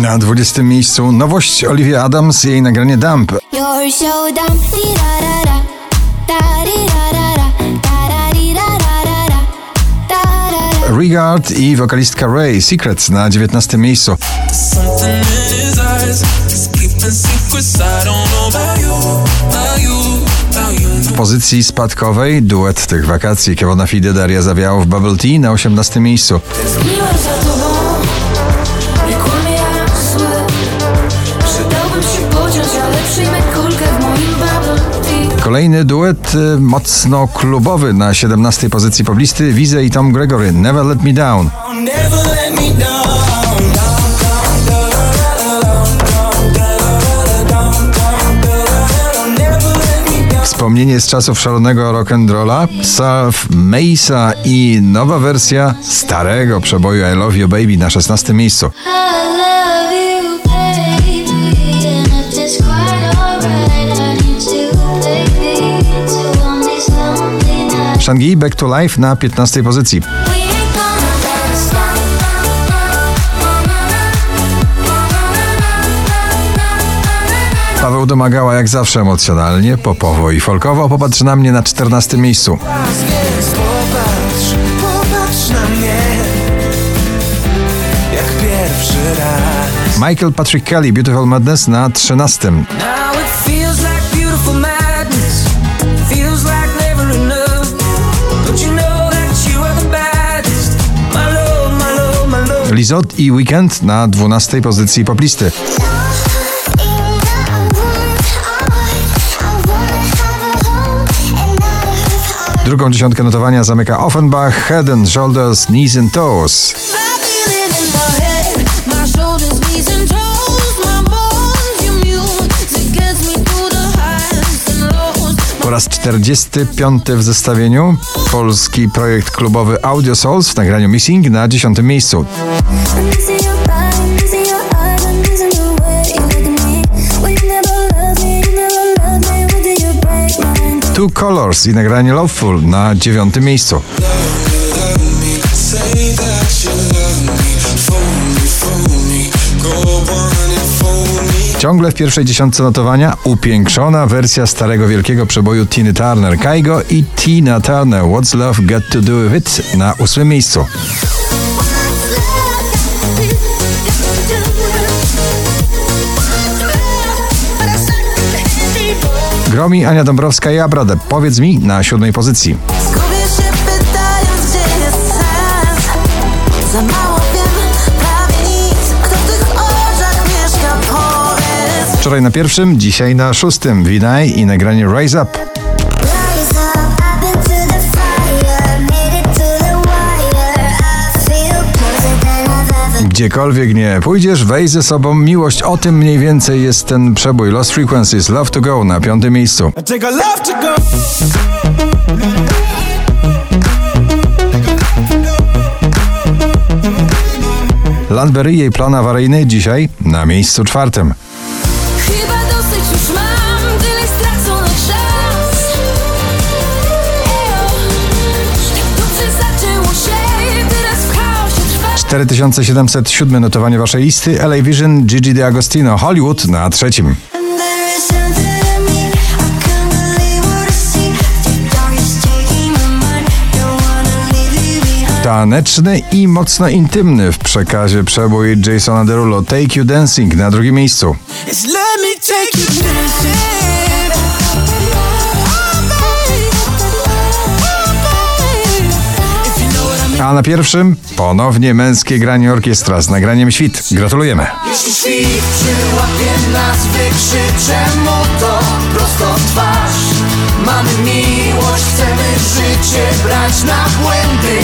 Na 20 miejscu nowość Olivia Adams i jej nagranie Dump. Regard i wokalistka Ray Secrets na 19 miejscu. W pozycji spadkowej duet tych wakacji Kevona Fide Daria Zawiało w Bubble Tea na 18 miejscu. Kolejny duet y, mocno klubowy na 17 pozycji poblisty Wize i Tom Gregory Never Let Me Down. Wspomnienie z czasów szalonego rock'n'rolla, Surf, Mesa i nowa wersja starego przeboju I Love You Baby na 16 miejscu. Shangi Back to Life na 15 pozycji. Paweł domagała jak zawsze emocjonalnie, popowo i folkowo. Popatrz na mnie na 14 miejscu. Popatrz, popatrz na mnie Jak pierwszy raz Michael Patrick Kelly Beautiful Madness na 13. Lizot i Weekend na 12 pozycji poplisty. Drugą dziesiątkę notowania zamyka Offenbach, Head and Shoulders, Knees and Toes. Raz 45 w zestawieniu polski projekt klubowy Audio Souls w nagraniu Missing na 10 miejscu. Two Colors i nagranie Loveful na 9 miejscu. Love me Phone me, Ciągle w pierwszej dziesiątce notowania upiększona wersja starego wielkiego przeboju Tiny Turner, Kaigo i Tina Turner What's Love Got To Do With It na ósmym miejscu. Gromi Ania Dąbrowska i Abrade. Powiedz mi na siódmej pozycji. Się pytając, gdzie jest sens Za mało Wczoraj na pierwszym, dzisiaj na szóstym. Winaj i nagranie Rise Up. Gdziekolwiek nie pójdziesz, weź ze sobą miłość. O tym mniej więcej jest ten przebój Lost Frequencies Love to Go na piątym miejscu. Landberry i jej plan awaryjny dzisiaj na miejscu czwartym. 4707 notowanie waszej listy. LA Vision, Gigi D'Agostino, Hollywood na trzecim. Taneczny i mocno intymny w przekazie przebój Jasona Derulo Take You Dancing na drugim miejscu. A na pierwszym ponownie męskie granie orkiestra z nagraniem Świt. Gratulujemy. Jeśli świt przyłapie nas, wykrzyczę to prosto twarz Mamy miłość, chcemy życie brać na błędy